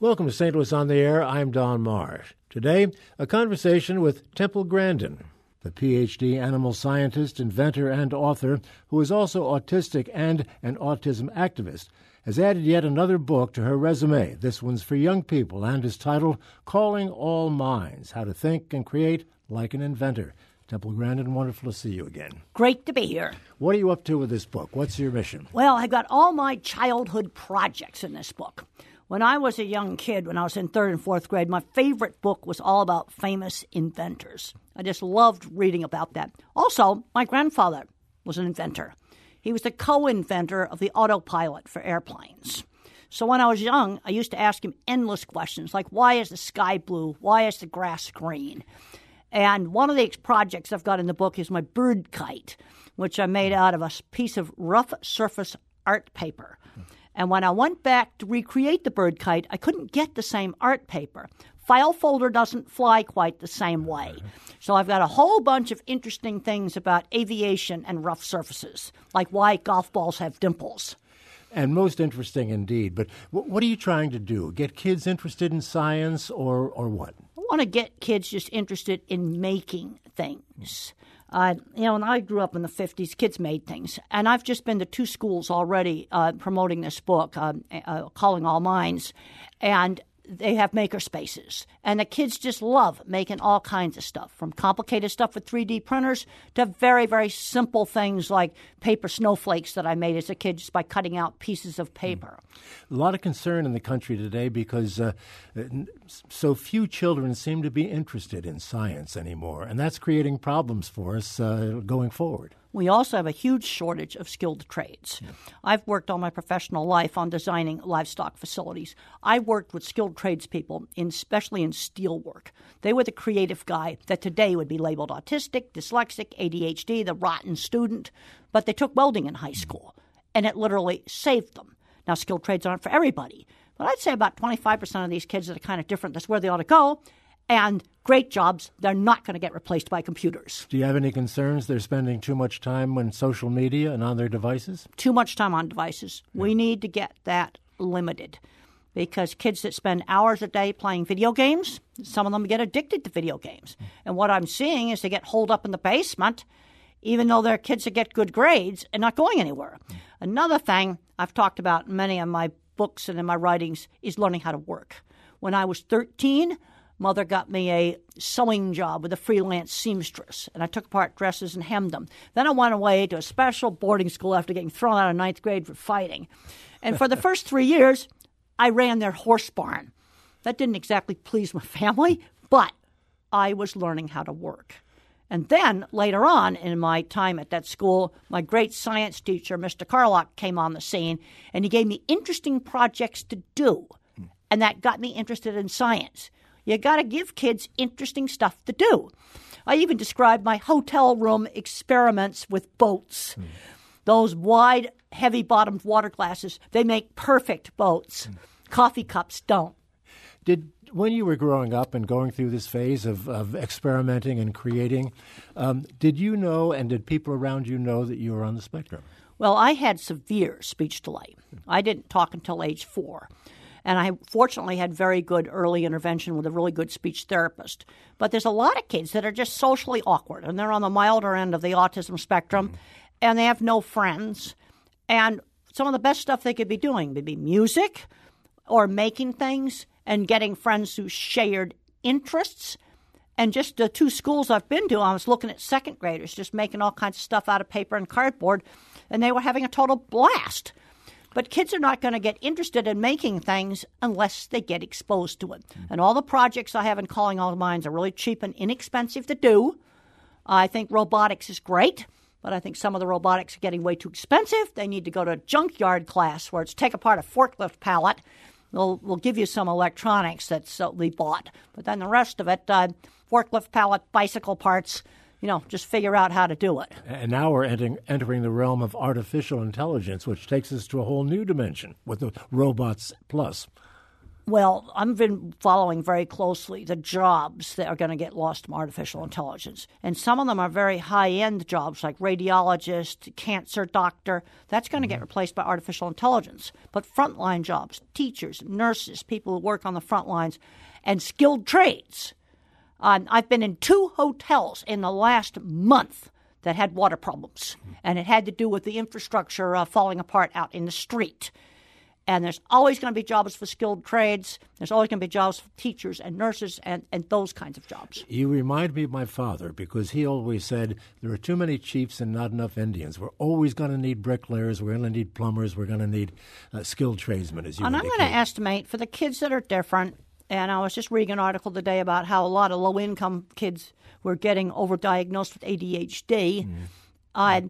Welcome to St. Louis on the Air. I'm Don Marsh. Today, a conversation with Temple Grandin, the PhD animal scientist, inventor, and author who is also autistic and an autism activist, has added yet another book to her resume. This one's for young people and is titled Calling All Minds How to Think and Create Like an Inventor. Temple Grandin, wonderful to see you again. Great to be here. What are you up to with this book? What's your mission? Well, I've got all my childhood projects in this book. When I was a young kid, when I was in third and fourth grade, my favorite book was all about famous inventors. I just loved reading about that. Also, my grandfather was an inventor. He was the co inventor of the autopilot for airplanes. So when I was young, I used to ask him endless questions like why is the sky blue? Why is the grass green? And one of the projects I've got in the book is my bird kite, which I made out of a piece of rough surface art paper. And when I went back to recreate the bird kite, I couldn't get the same art paper. File folder doesn't fly quite the same way. So I've got a whole bunch of interesting things about aviation and rough surfaces, like why golf balls have dimples. And most interesting indeed. But what are you trying to do? Get kids interested in science or, or what? I want to get kids just interested in making things. Uh, you know, and I grew up in the 50s, kids made things. And I've just been to two schools already uh, promoting this book, uh, uh Calling All Minds. And they have maker spaces. And the kids just love making all kinds of stuff, from complicated stuff with 3D printers to very, very simple things like paper snowflakes that I made as a kid just by cutting out pieces of paper. A lot of concern in the country today because uh, so few children seem to be interested in science anymore, and that's creating problems for us uh, going forward. We also have a huge shortage of skilled trades. Yeah. I've worked all my professional life on designing livestock facilities. I worked with skilled tradespeople, in, especially in steel work. They were the creative guy that today would be labeled autistic, dyslexic, ADHD, the rotten student, but they took welding in high mm-hmm. school, and it literally saved them. Now, skilled trades aren't for everybody, but I'd say about 25% of these kids that are kind of different. That's where they ought to go and great jobs, they're not going to get replaced by computers. Do you have any concerns they're spending too much time on social media and on their devices? Too much time on devices. Yeah. We need to get that limited because kids that spend hours a day playing video games, some of them get addicted to video games. Hmm. And what I'm seeing is they get holed up in the basement, even though they're kids that get good grades and not going anywhere. Hmm. Another thing I've talked about in many of my books and in my writings is learning how to work. When I was 13, Mother got me a sewing job with a freelance seamstress, and I took apart dresses and hemmed them. Then I went away to a special boarding school after getting thrown out of ninth grade for fighting. And for the first three years, I ran their horse barn. That didn't exactly please my family, but I was learning how to work. And then later on in my time at that school, my great science teacher, Mr. Carlock, came on the scene and he gave me interesting projects to do. Hmm. And that got me interested in science. You got to give kids interesting stuff to do. I even described my hotel room experiments with boats. Mm. Those wide, heavy bottomed water glasses, they make perfect boats. Mm. Coffee cups don't. Did when you were growing up and going through this phase of, of experimenting and creating, um, did you know and did people around you know that you were on the spectrum? Well, I had severe speech delay. I didn't talk until age four. And I fortunately had very good early intervention with a really good speech therapist. But there's a lot of kids that are just socially awkward and they're on the milder end of the autism spectrum and they have no friends. And some of the best stuff they could be doing would be music or making things and getting friends who shared interests. And just the two schools I've been to, I was looking at second graders just making all kinds of stuff out of paper and cardboard, and they were having a total blast. But kids are not going to get interested in making things unless they get exposed to it. Mm-hmm. And all the projects I have in Calling All Minds are really cheap and inexpensive to do. I think robotics is great, but I think some of the robotics are getting way too expensive. They need to go to a junkyard class where it's take apart a forklift pallet. We'll, we'll give you some electronics that's uh, we bought, but then the rest of it, uh, forklift pallet, bicycle parts, you know, just figure out how to do it. And now we're entering, entering the realm of artificial intelligence, which takes us to a whole new dimension with the robots plus. Well, I've been following very closely the jobs that are going to get lost from artificial intelligence. And some of them are very high end jobs like radiologist, cancer doctor. That's going to get mm-hmm. replaced by artificial intelligence. But frontline jobs, teachers, nurses, people who work on the front lines, and skilled trades. Um, I've been in two hotels in the last month that had water problems, and it had to do with the infrastructure uh, falling apart out in the street. And there's always going to be jobs for skilled trades. There's always going to be jobs for teachers and nurses and, and those kinds of jobs. You remind me of my father because he always said there are too many chiefs and not enough Indians. We're always going to need bricklayers. We're going to need plumbers. We're going to need uh, skilled tradesmen, as you And I'm going to estimate for the kids that are different. And I was just reading an article today about how a lot of low income kids were getting overdiagnosed with ADHD. Uh,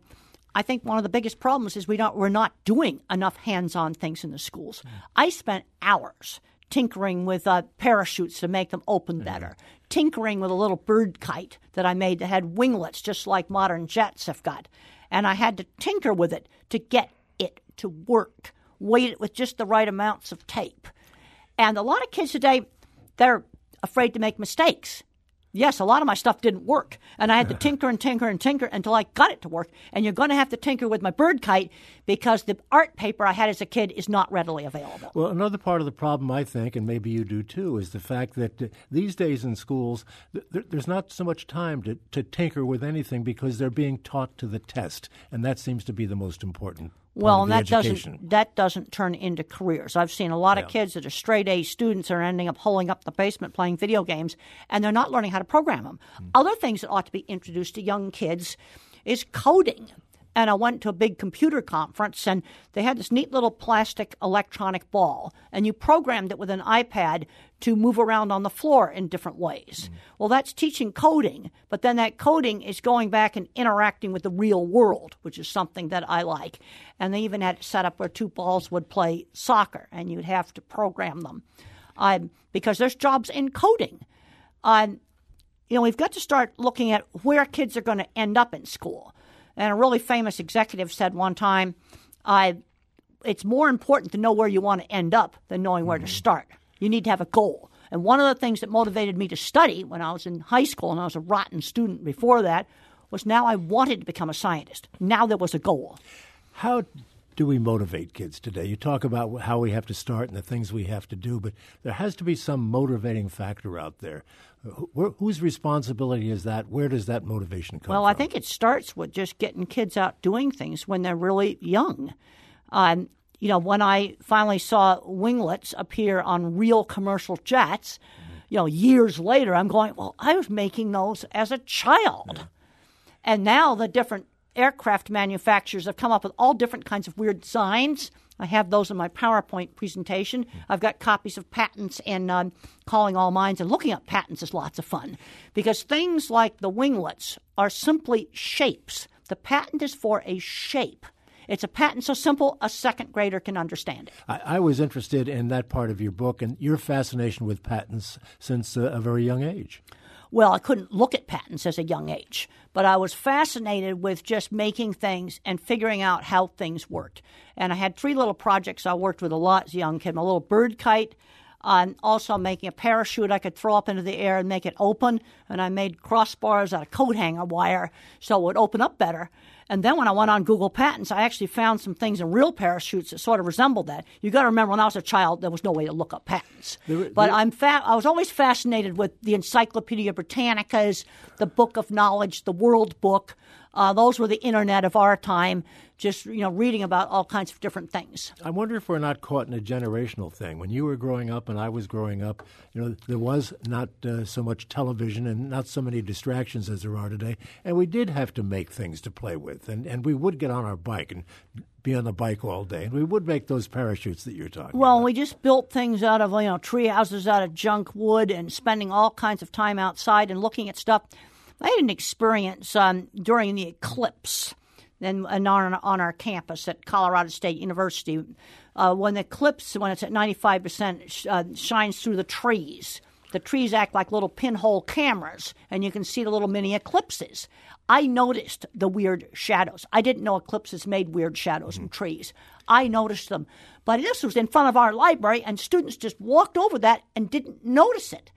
I think one of the biggest problems is we don't we're not doing enough hands-on things in the schools. I spent hours tinkering with uh, parachutes to make them open better, tinkering with a little bird kite that I made that had winglets just like modern jets have got, and I had to tinker with it to get it to work. Weight it with just the right amounts of tape, and a lot of kids today they're afraid to make mistakes. Yes, a lot of my stuff didn't work, and I had to tinker and tinker and tinker until I got it to work. And you're going to have to tinker with my bird kite because the art paper I had as a kid is not readily available. Well, another part of the problem, I think, and maybe you do too, is the fact that uh, these days in schools, th- th- there's not so much time to, to tinker with anything because they're being taught to the test, and that seems to be the most important. Well, and that education. doesn't that doesn't turn into careers. I've seen a lot of kids that are straight A students are ending up holing up the basement playing video games, and they're not learning how to program them. Hmm. Other things that ought to be introduced to young kids is coding. And I went to a big computer conference, and they had this neat little plastic electronic ball, and you programmed it with an iPad to move around on the floor in different ways. Well, that's teaching coding, but then that coding is going back and interacting with the real world, which is something that I like. And they even had it set up where two balls would play soccer, and you'd have to program them um, because there's jobs in coding. Um, you know, we've got to start looking at where kids are going to end up in school. And a really famous executive said one time, uh, it's more important to know where you want to end up than knowing where to start. You need to have a goal. And one of the things that motivated me to study when I was in high school, and I was a rotten student before that, was now I wanted to become a scientist. Now there was a goal. How do we motivate kids today? You talk about how we have to start and the things we have to do, but there has to be some motivating factor out there. Wh- wh- whose responsibility is that? Where does that motivation come Well, from? I think it starts with just getting kids out doing things when they're really young. Um, you know, when I finally saw winglets appear on real commercial jets, you know, years later, I'm going, well, I was making those as a child. And now the different aircraft manufacturers have come up with all different kinds of weird designs. I have those in my PowerPoint presentation. I've got copies of patents and um, calling all minds and looking up patents is lots of fun because things like the winglets are simply shapes. The patent is for a shape. It's a patent so simple a second grader can understand it. I, I was interested in that part of your book and your fascination with patents since uh, a very young age. Well, I couldn't look at patents as a young age, but I was fascinated with just making things and figuring out how things worked. And I had three little projects I worked with a lot as a young kid my little bird kite, and also making a parachute I could throw up into the air and make it open. And I made crossbars out of coat hanger wire so it would open up better. And then when I went on Google Patents, I actually found some things in real parachutes that sort of resembled that. You got to remember, when I was a child, there was no way to look up patents. There- but there- I'm fa- I was always fascinated with the Encyclopedia Britannicas, the Book of Knowledge, the World Book. Uh, those were the internet of our time. Just you know, reading about all kinds of different things. I wonder if we're not caught in a generational thing. When you were growing up and I was growing up, you know, there was not uh, so much television and not so many distractions as there are today, and we did have to make things to play with, and and we would get on our bike and be on the bike all day, and we would make those parachutes that you're talking. Well, about. we just built things out of you know tree houses out of junk wood and spending all kinds of time outside and looking at stuff. I had an experience um, during the eclipse, and, and on, on our campus at Colorado State University, uh, when the eclipse, when it's at ninety five percent, sh- uh, shines through the trees. The trees act like little pinhole cameras, and you can see the little mini eclipses. I noticed the weird shadows. I didn't know eclipses made weird shadows in trees. I noticed them. But this was in front of our library, and students just walked over that and didn't notice it.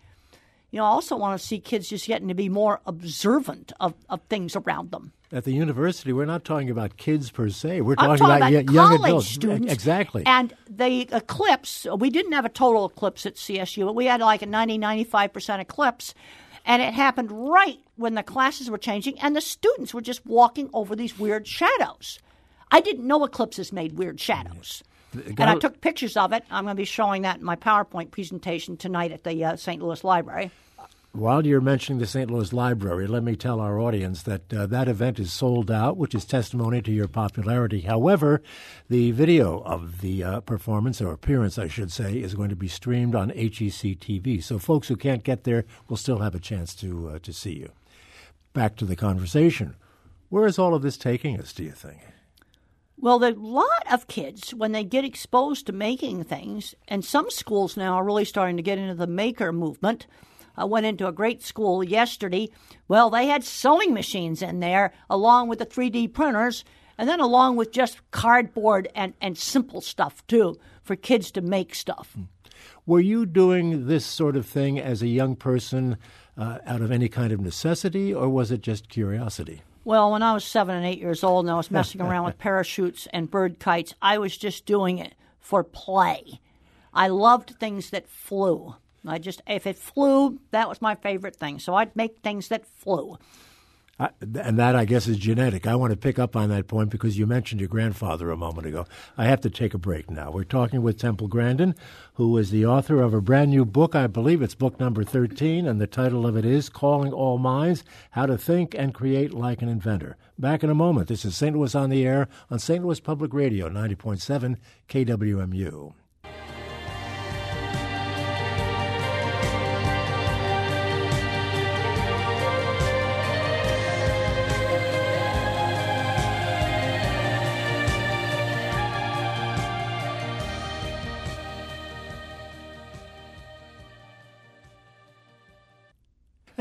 You know, I also want to see kids just getting to be more observant of, of things around them. At the university, we're not talking about kids per se. We're talking, talking about, about young adults. students. Exactly. And the eclipse, we didn't have a total eclipse at CSU, but we had like a 90, 95% eclipse. And it happened right when the classes were changing, and the students were just walking over these weird shadows. I didn't know eclipses made weird shadows. And I took pictures of it. I'm going to be showing that in my PowerPoint presentation tonight at the uh, St. Louis Library. While you're mentioning the St. Louis Library, let me tell our audience that uh, that event is sold out, which is testimony to your popularity. However, the video of the uh, performance, or appearance, I should say, is going to be streamed on HEC TV. So folks who can't get there will still have a chance to, uh, to see you. Back to the conversation. Where is all of this taking us, do you think? Well, a lot of kids, when they get exposed to making things, and some schools now are really starting to get into the maker movement. I went into a great school yesterday. Well, they had sewing machines in there along with the 3D printers, and then along with just cardboard and, and simple stuff too for kids to make stuff. Were you doing this sort of thing as a young person uh, out of any kind of necessity, or was it just curiosity? Well, when I was seven and eight years old and I was messing around with parachutes and bird kites, I was just doing it for play. I loved things that flew. I just, if it flew, that was my favorite thing. So I'd make things that flew. And that, I guess, is genetic. I want to pick up on that point because you mentioned your grandfather a moment ago. I have to take a break now. We're talking with Temple Grandin, who is the author of a brand new book. I believe it's book number 13, and the title of it is Calling All Minds How to Think and Create Like an Inventor. Back in a moment. This is St. Louis on the Air on St. Louis Public Radio, 90.7 KWMU.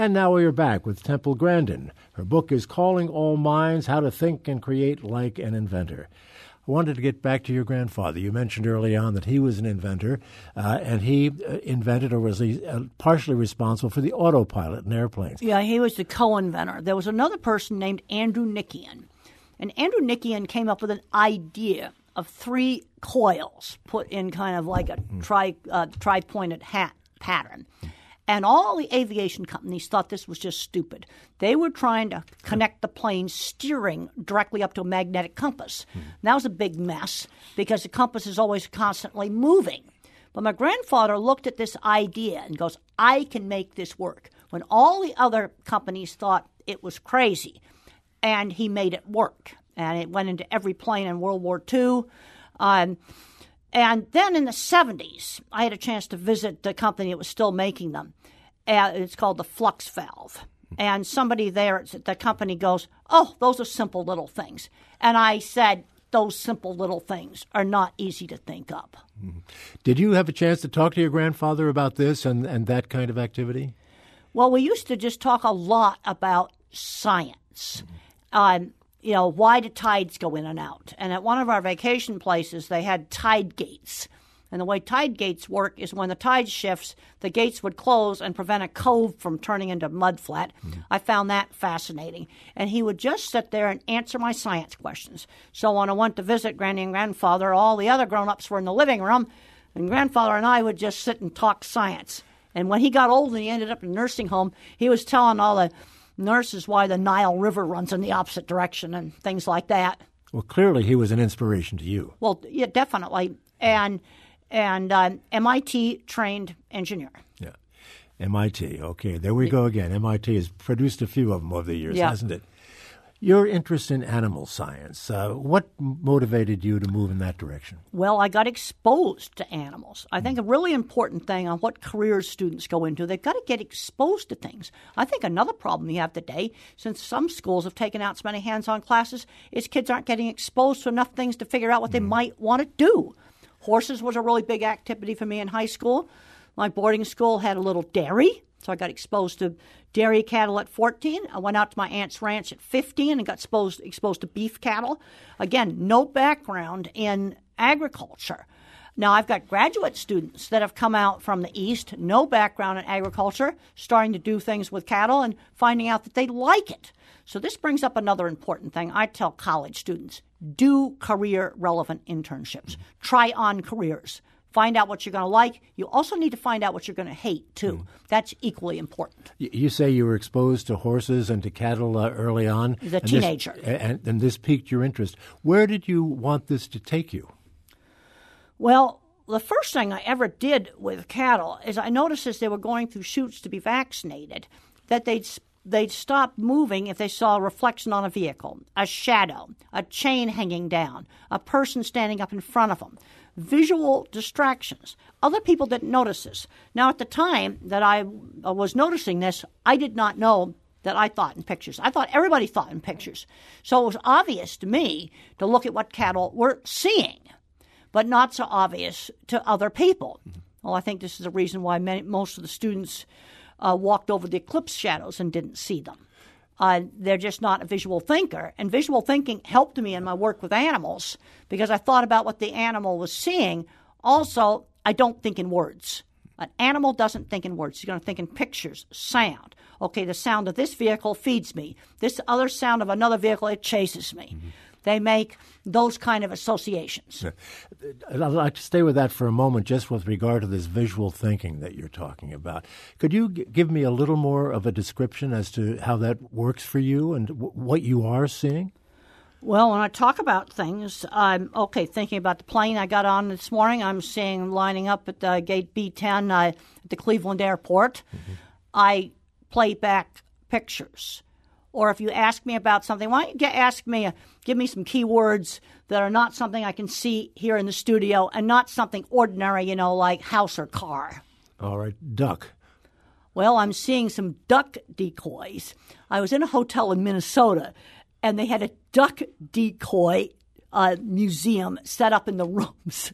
And now we are back with Temple Grandin. Her book is Calling All Minds How to Think and Create Like an Inventor. I wanted to get back to your grandfather. You mentioned early on that he was an inventor, uh, and he uh, invented or was uh, partially responsible for the autopilot in airplanes. Yeah, he was the co inventor. There was another person named Andrew Nikian. And Andrew Nikian came up with an idea of three coils put in kind of like a tri uh, tri pointed hat pattern. And all the aviation companies thought this was just stupid. They were trying to connect the plane steering directly up to a magnetic compass. That was a big mess because the compass is always constantly moving. But my grandfather looked at this idea and goes, I can make this work. When all the other companies thought it was crazy, and he made it work. And it went into every plane in World War II. Um, and then in the 70s, I had a chance to visit the company that was still making them. Uh, it's called the Flux Valve. And somebody there at the company goes, Oh, those are simple little things. And I said, Those simple little things are not easy to think up. Did you have a chance to talk to your grandfather about this and, and that kind of activity? Well, we used to just talk a lot about science. Um, you know, why do tides go in and out? And at one of our vacation places, they had tide gates. And the way tide gates work is when the tide shifts, the gates would close and prevent a cove from turning into mud flat. Mm-hmm. I found that fascinating. And he would just sit there and answer my science questions. So when I went to visit Granny and Grandfather, all the other grown ups were in the living room, and Grandfather and I would just sit and talk science. And when he got old and he ended up in a nursing home, he was telling all the nurses why the Nile River runs in the opposite direction and things like that. Well, clearly he was an inspiration to you. Well, yeah, definitely. And and uh, MIT trained engineer. Yeah. MIT. Okay, there we go again. MIT has produced a few of them over the years, Yeah. hasn't it? Your interest in animal science, uh, what motivated you to move in that direction? Well, I got exposed to animals. I think a really important thing on what careers students go into, they've got to get exposed to things. I think another problem you have today, since some schools have taken out so many hands on classes, is kids aren't getting exposed to enough things to figure out what they might want to do. Horses was a really big activity for me in high school. My boarding school had a little dairy, so I got exposed to dairy cattle at 14. I went out to my aunt's ranch at 15 and got exposed, exposed to beef cattle. Again, no background in agriculture. Now, I've got graduate students that have come out from the East, no background in agriculture, starting to do things with cattle and finding out that they like it. So, this brings up another important thing. I tell college students do career relevant internships, try on careers. Find out what you're going to like. You also need to find out what you're going to hate, too. Mm. That's equally important. You say you were exposed to horses and to cattle uh, early on. As a teenager. This, and, and this piqued your interest. Where did you want this to take you? Well, the first thing I ever did with cattle is I noticed as they were going through chutes to be vaccinated that they'd they'd stop moving if they saw a reflection on a vehicle, a shadow, a chain hanging down, a person standing up in front of them. Visual distractions. Other people didn't notice this. Now, at the time that I was noticing this, I did not know that I thought in pictures. I thought everybody thought in pictures. So it was obvious to me to look at what cattle were seeing but not so obvious to other people. Well, I think this is the reason why many, most of the students uh, walked over the eclipse shadows and didn't see them. Uh, they're just not a visual thinker. And visual thinking helped me in my work with animals because I thought about what the animal was seeing. Also, I don't think in words. An animal doesn't think in words. He's going to think in pictures, sound. Okay, the sound of this vehicle feeds me. This other sound of another vehicle, it chases me. Mm-hmm they make those kind of associations. I'd like to stay with that for a moment, just with regard to this visual thinking that you're talking about. Could you g- give me a little more of a description as to how that works for you and w- what you are seeing? Well, when I talk about things, I'm okay. Thinking about the plane I got on this morning, I'm seeing lining up at uh, gate B10 uh, at the Cleveland airport. Mm-hmm. I play back pictures or if you ask me about something, why don't you ask me, uh, give me some keywords that are not something I can see here in the studio and not something ordinary, you know, like house or car. All right, duck. Well, I'm seeing some duck decoys. I was in a hotel in Minnesota and they had a duck decoy uh, museum set up in the rooms.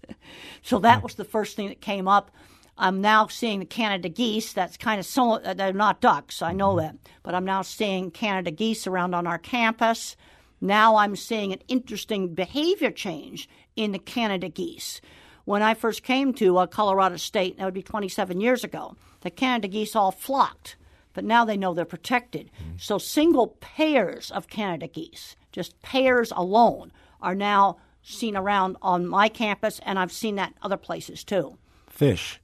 so that was the first thing that came up. I'm now seeing the Canada geese. That's kind of so, uh, they're not ducks, I know mm-hmm. that. But I'm now seeing Canada geese around on our campus. Now I'm seeing an interesting behavior change in the Canada geese. When I first came to uh, Colorado State, that would be 27 years ago, the Canada geese all flocked. But now they know they're protected. Mm-hmm. So single pairs of Canada geese, just pairs alone, are now seen around on my campus, and I've seen that other places too. Fish.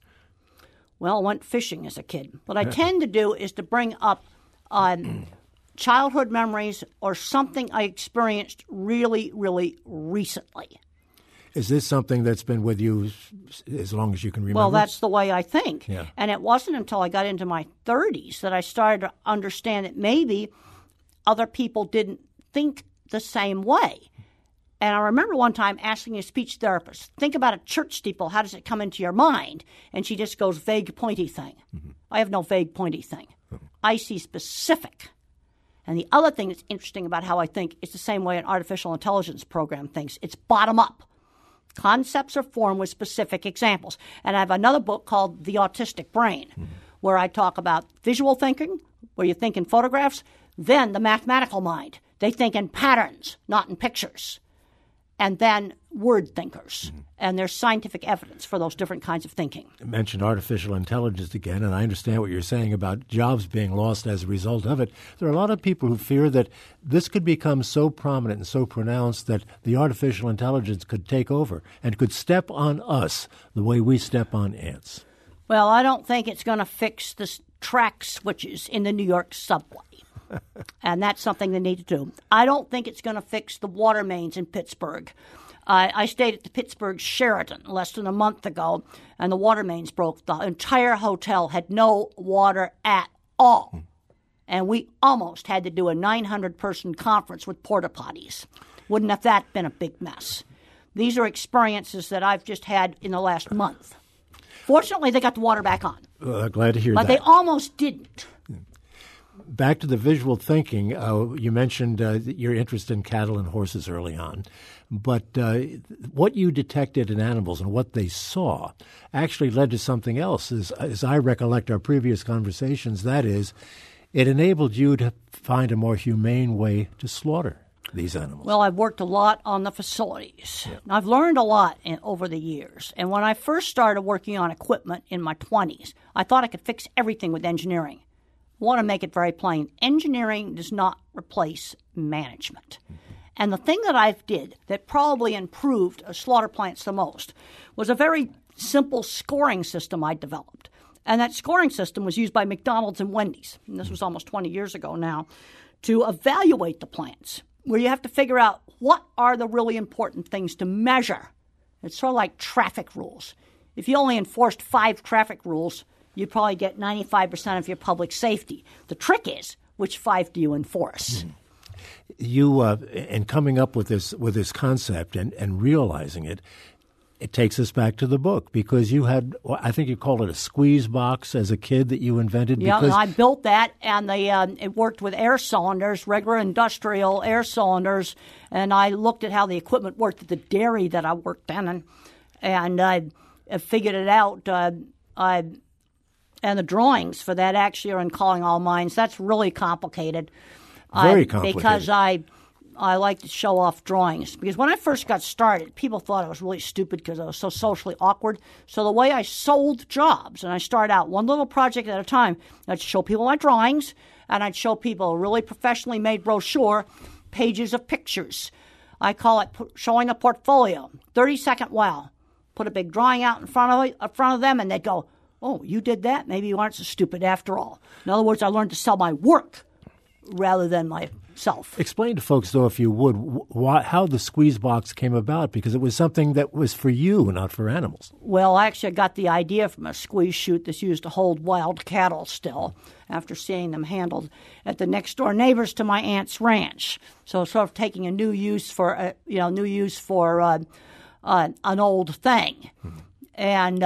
Well, I went fishing as a kid. What I tend to do is to bring up um, childhood memories or something I experienced really, really recently. Is this something that's been with you as long as you can remember? Well, that's the way I think. Yeah. And it wasn't until I got into my 30s that I started to understand that maybe other people didn't think the same way. And I remember one time asking a speech therapist, think about a church steeple. How does it come into your mind? And she just goes, vague, pointy thing. Mm-hmm. I have no vague, pointy thing. Mm-hmm. I see specific. And the other thing that's interesting about how I think is the same way an artificial intelligence program thinks it's bottom up. Concepts are formed with specific examples. And I have another book called The Autistic Brain, mm-hmm. where I talk about visual thinking, where you think in photographs, then the mathematical mind. They think in patterns, not in pictures and then word thinkers. Mm-hmm. And there's scientific evidence for those different kinds of thinking. You mentioned artificial intelligence again, and I understand what you're saying about jobs being lost as a result of it. There are a lot of people who fear that this could become so prominent and so pronounced that the artificial intelligence could take over and could step on us the way we step on ants. Well, I don't think it's going to fix the track switches in the New York subway and that's something they need to do. I don't think it's going to fix the water mains in Pittsburgh. Uh, I stayed at the Pittsburgh Sheraton less than a month ago, and the water mains broke. The entire hotel had no water at all. And we almost had to do a 900 person conference with porta potties. Wouldn't have that been a big mess? These are experiences that I've just had in the last month. Fortunately, they got the water back on. Uh, glad to hear but that. But they almost didn't back to the visual thinking, uh, you mentioned uh, your interest in cattle and horses early on, but uh, what you detected in animals and what they saw actually led to something else. As, as I recollect our previous conversations, that is, it enabled you to find a more humane way to slaughter. these animals? Well, I've worked a lot on the facilities. Yeah. I've learned a lot in, over the years. And when I first started working on equipment in my 20s, I thought I could fix everything with engineering. Want to make it very plain. Engineering does not replace management. And the thing that I did that probably improved slaughter plants the most was a very simple scoring system I developed. And that scoring system was used by McDonald's and Wendy's. And this was almost 20 years ago now to evaluate the plants, where you have to figure out what are the really important things to measure. It's sort of like traffic rules. If you only enforced five traffic rules, you'd probably get 95% of your public safety. The trick is, which five do you enforce? Mm. You, uh, in coming up with this with this concept and, and realizing it, it takes us back to the book because you had, I think you called it a squeeze box as a kid that you invented. Yeah, because I built that, and the um, it worked with air cylinders, regular industrial air cylinders, and I looked at how the equipment worked at the dairy that I worked in, and and I, I figured it out. Uh, I and the drawings for that actually are in Calling All Minds. That's really complicated. Very complicated. Because I I like to show off drawings because when I first got started, people thought I was really stupid because I was so socially awkward. So the way I sold jobs, and I started out one little project at a time, I'd show people my drawings, and I'd show people a really professionally made brochure, pages of pictures. I call it showing a portfolio. Thirty second wow. Put a big drawing out in front of in front of them, and they'd go, "Oh, you did that? Maybe you aren't so stupid after all." In other words, I learned to sell my work rather than my self. Explain to folks, though, if you would, why, how the squeeze box came about, because it was something that was for you, not for animals. Well, I actually, got the idea from a squeeze chute that's used to hold wild cattle still after seeing them handled at the next door neighbors to my aunt's ranch. So, sort of taking a new use for, uh, you know, new use for uh, uh, an old thing. Mm-hmm. And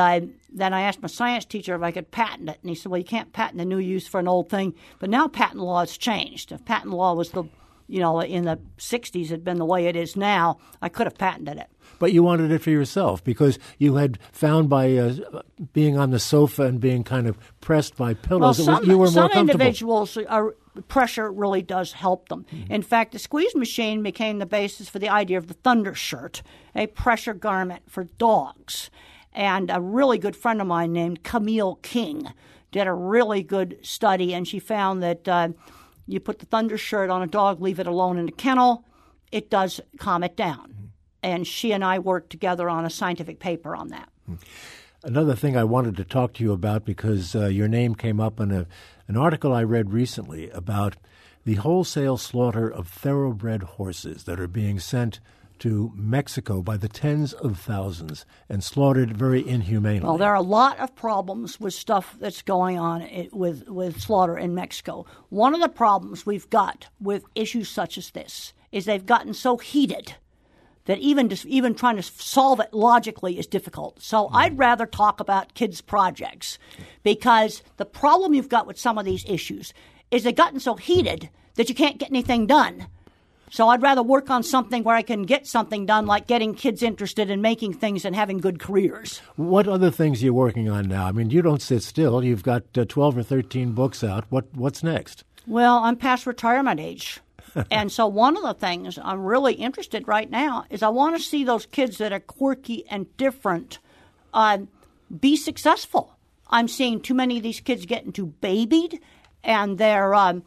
then I asked my science teacher if I could patent it, and he said, "Well, you can't patent a new use for an old thing." But now patent law has changed. If patent law was the, you know, in the '60s had been the way it is now, I could have patented it. But you wanted it for yourself because you had found by uh, being on the sofa and being kind of pressed by pillows, well, some, was, you were more comfortable. Some individuals are pressure really does help them. Mm-hmm. In fact, the squeeze machine became the basis for the idea of the thunder shirt, a pressure garment for dogs. And a really good friend of mine named Camille King did a really good study, and she found that uh, you put the thunder shirt on a dog, leave it alone in a kennel, it does calm it down. Mm-hmm. And she and I worked together on a scientific paper on that. Mm-hmm. Another thing I wanted to talk to you about because uh, your name came up in a, an article I read recently about the wholesale slaughter of thoroughbred horses that are being sent to Mexico by the tens of thousands and slaughtered very inhumanely. Well, there are a lot of problems with stuff that's going on with, with slaughter in Mexico. One of the problems we've got with issues such as this is they've gotten so heated that even just, even trying to solve it logically is difficult. So mm. I'd rather talk about kids' projects because the problem you've got with some of these issues is they've gotten so heated that you can't get anything done so I'd rather work on something where I can get something done, like getting kids interested in making things and having good careers. What other things are you working on now? I mean, you don't sit still. You've got uh, 12 or 13 books out. What What's next? Well, I'm past retirement age. and so one of the things I'm really interested right now is I want to see those kids that are quirky and different uh, be successful. I'm seeing too many of these kids getting too babied, and they're um,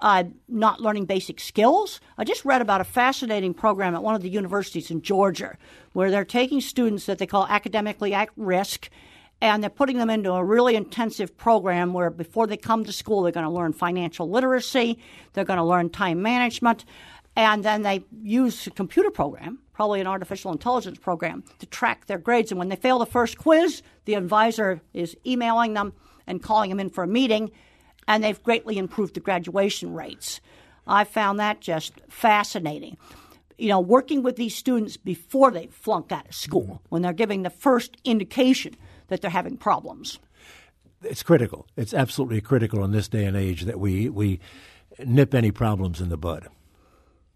uh, not learning basic skills. I just read about a fascinating program at one of the universities in Georgia where they're taking students that they call academically at risk and they're putting them into a really intensive program where before they come to school, they're going to learn financial literacy, they're going to learn time management, and then they use a computer program, probably an artificial intelligence program, to track their grades. And when they fail the first quiz, the advisor is emailing them and calling them in for a meeting and they've greatly improved the graduation rates. I found that just fascinating. You know, working with these students before they flunk out of school, mm-hmm. when they're giving the first indication that they're having problems. It's critical. It's absolutely critical in this day and age that we, we nip any problems in the bud.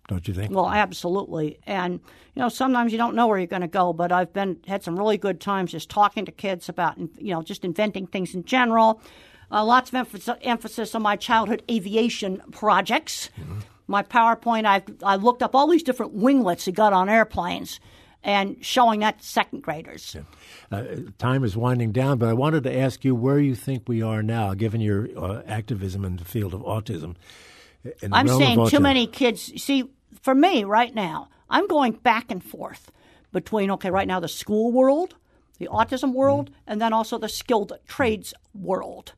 Don't you think? Well, absolutely. And you know, sometimes you don't know where you're going to go, but I've been had some really good times just talking to kids about you know just inventing things in general uh, lots of emphasis, emphasis on my childhood aviation projects. Mm-hmm. my PowerPoint, I've I looked up all these different winglets he got on airplanes and showing that to second graders. Yeah. Uh, time is winding down, but I wanted to ask you where you think we are now, given your uh, activism in the field of autism. I'm saying too many kids. See, for me right now, I'm going back and forth between okay, right now the school world, the autism world, mm-hmm. and then also the skilled trades world.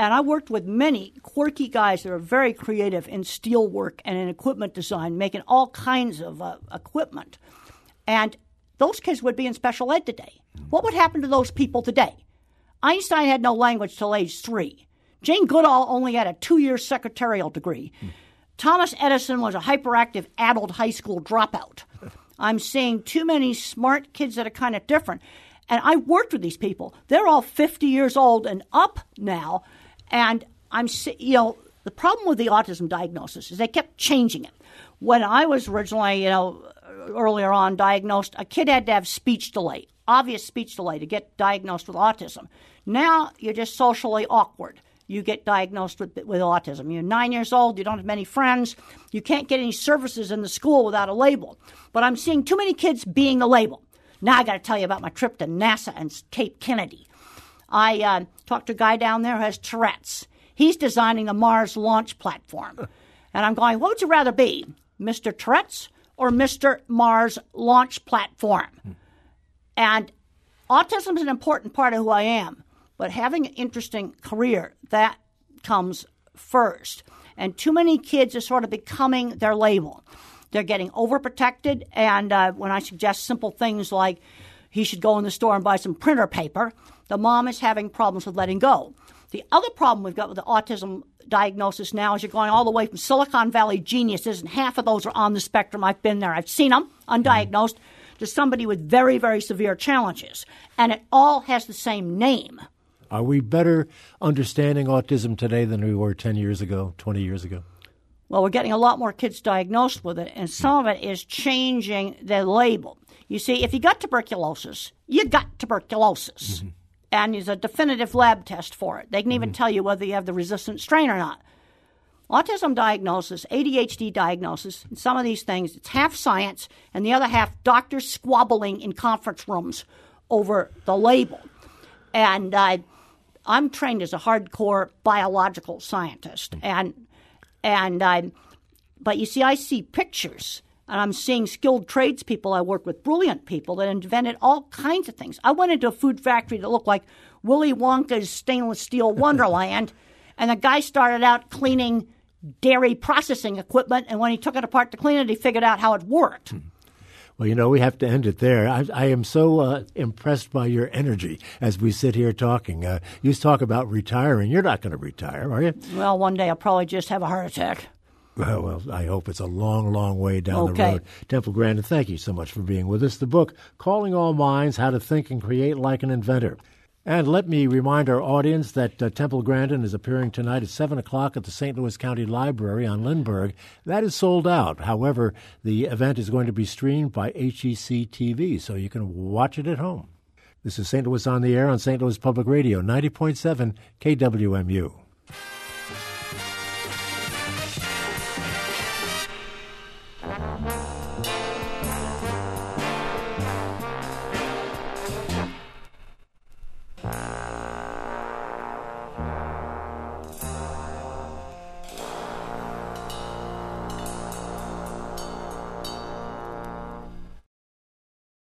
And I worked with many quirky guys that are very creative in steel work and in equipment design, making all kinds of uh, equipment. And those kids would be in special ed today. What would happen to those people today? Einstein had no language till age three. Jane Goodall only had a two year secretarial degree. Thomas Edison was a hyperactive adult high school dropout. I'm seeing too many smart kids that are kind of different. And I worked with these people. They're all 50 years old and up now. And I'm, you know, the problem with the autism diagnosis is they kept changing it. When I was originally, you know, earlier on diagnosed, a kid had to have speech delay, obvious speech delay to get diagnosed with autism. Now you're just socially awkward. You get diagnosed with, with autism. You're nine years old, you don't have many friends, you can't get any services in the school without a label. But I'm seeing too many kids being the label. Now I got to tell you about my trip to NASA and Cape Kennedy. I uh, talked to a guy down there who has Tourette's. He's designing the Mars launch platform. And I'm going, what would you rather be, Mr. Tourette's or Mr. Mars launch platform? And autism is an important part of who I am, but having an interesting career, that comes first. And too many kids are sort of becoming their label. They're getting overprotected, and uh, when I suggest simple things like he should go in the store and buy some printer paper, the mom is having problems with letting go. The other problem we've got with the autism diagnosis now is you're going all the way from Silicon Valley geniuses, and half of those are on the spectrum. I've been there, I've seen them undiagnosed, to somebody with very, very severe challenges. And it all has the same name. Are we better understanding autism today than we were 10 years ago, 20 years ago? Well, we're getting a lot more kids diagnosed with it, and some of it is changing the label. You see, if you got tuberculosis, you got tuberculosis. Mm-hmm and there's a definitive lab test for it. They can even mm-hmm. tell you whether you have the resistant strain or not. Autism diagnosis, ADHD diagnosis, and some of these things, it's half science and the other half doctors squabbling in conference rooms over the label. And uh, I'm trained as a hardcore biological scientist, mm. and and but you see, I see pictures and I'm seeing skilled tradespeople. I work with brilliant people that invented all kinds of things. I went into a food factory that looked like Willy Wonka's stainless steel wonderland, and the guy started out cleaning dairy processing equipment, and when he took it apart to clean it, he figured out how it worked. Well, you know, we have to end it there. I, I am so uh, impressed by your energy as we sit here talking. Uh, you talk about retiring. You're not going to retire, are you? Well, one day I'll probably just have a heart attack. Well, well, I hope it's a long, long way down okay. the road. Temple Grandin, thank you so much for being with us. The book, Calling All Minds How to Think and Create Like an Inventor. And let me remind our audience that uh, Temple Grandin is appearing tonight at 7 o'clock at the St. Louis County Library on Lindbergh. That is sold out. However, the event is going to be streamed by HEC TV, so you can watch it at home. This is St. Louis on the Air on St. Louis Public Radio, 90.7 KWMU.